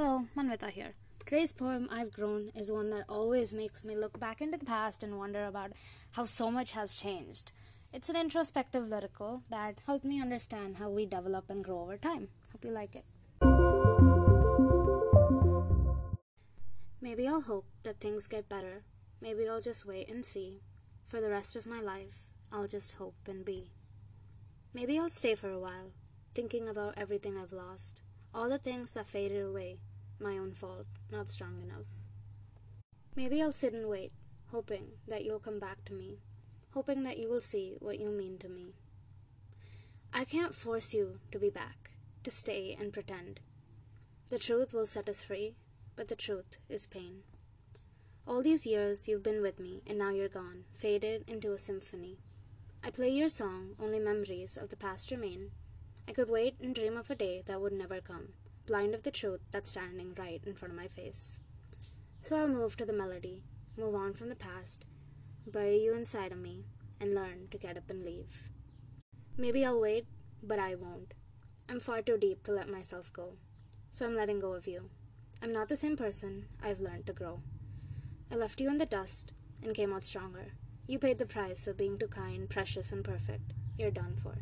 Hello, Manvita here. Today's poem, I've Grown, is one that always makes me look back into the past and wonder about how so much has changed. It's an introspective lyrical that helped me understand how we develop and grow over time. Hope you like it. Maybe I'll hope that things get better. Maybe I'll just wait and see. For the rest of my life, I'll just hope and be. Maybe I'll stay for a while, thinking about everything I've lost, all the things that faded away, my own fault, not strong enough. Maybe I'll sit and wait, hoping that you'll come back to me, hoping that you will see what you mean to me. I can't force you to be back, to stay and pretend. The truth will set us free, but the truth is pain. All these years you've been with me, and now you're gone, faded into a symphony. I play your song, only memories of the past remain. I could wait and dream of a day that would never come, blind of the truth that's standing right in front of my face. So I'll move to the melody, move on from the past, bury you inside of me, and learn to get up and leave. Maybe I'll wait, but I won't. I'm far too deep to let myself go. So I'm letting go of you. I'm not the same person. I've learned to grow. I left you in the dust and came out stronger. You paid the price of being too kind, precious, and perfect. You're done for.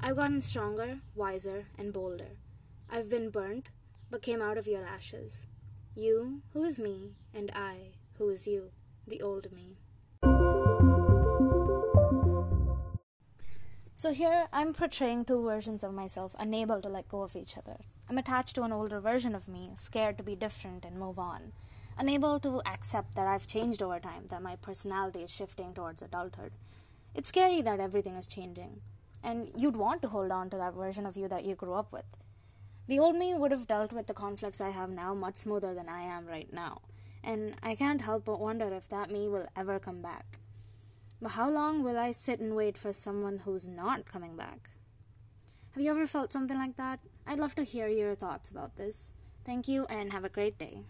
I've gotten stronger, wiser, and bolder. I've been burnt, but came out of your ashes. You, who is me, and I, who is you, the old me. So here I'm portraying two versions of myself, unable to let go of each other. I'm attached to an older version of me, scared to be different and move on unable to accept that I've changed over time, that my personality is shifting towards adulthood. It's scary that everything is changing, and you'd want to hold on to that version of you that you grew up with. The old me would have dealt with the conflicts I have now much smoother than I am right now, and I can't help but wonder if that me will ever come back. But how long will I sit and wait for someone who's not coming back? Have you ever felt something like that? I'd love to hear your thoughts about this. Thank you and have a great day.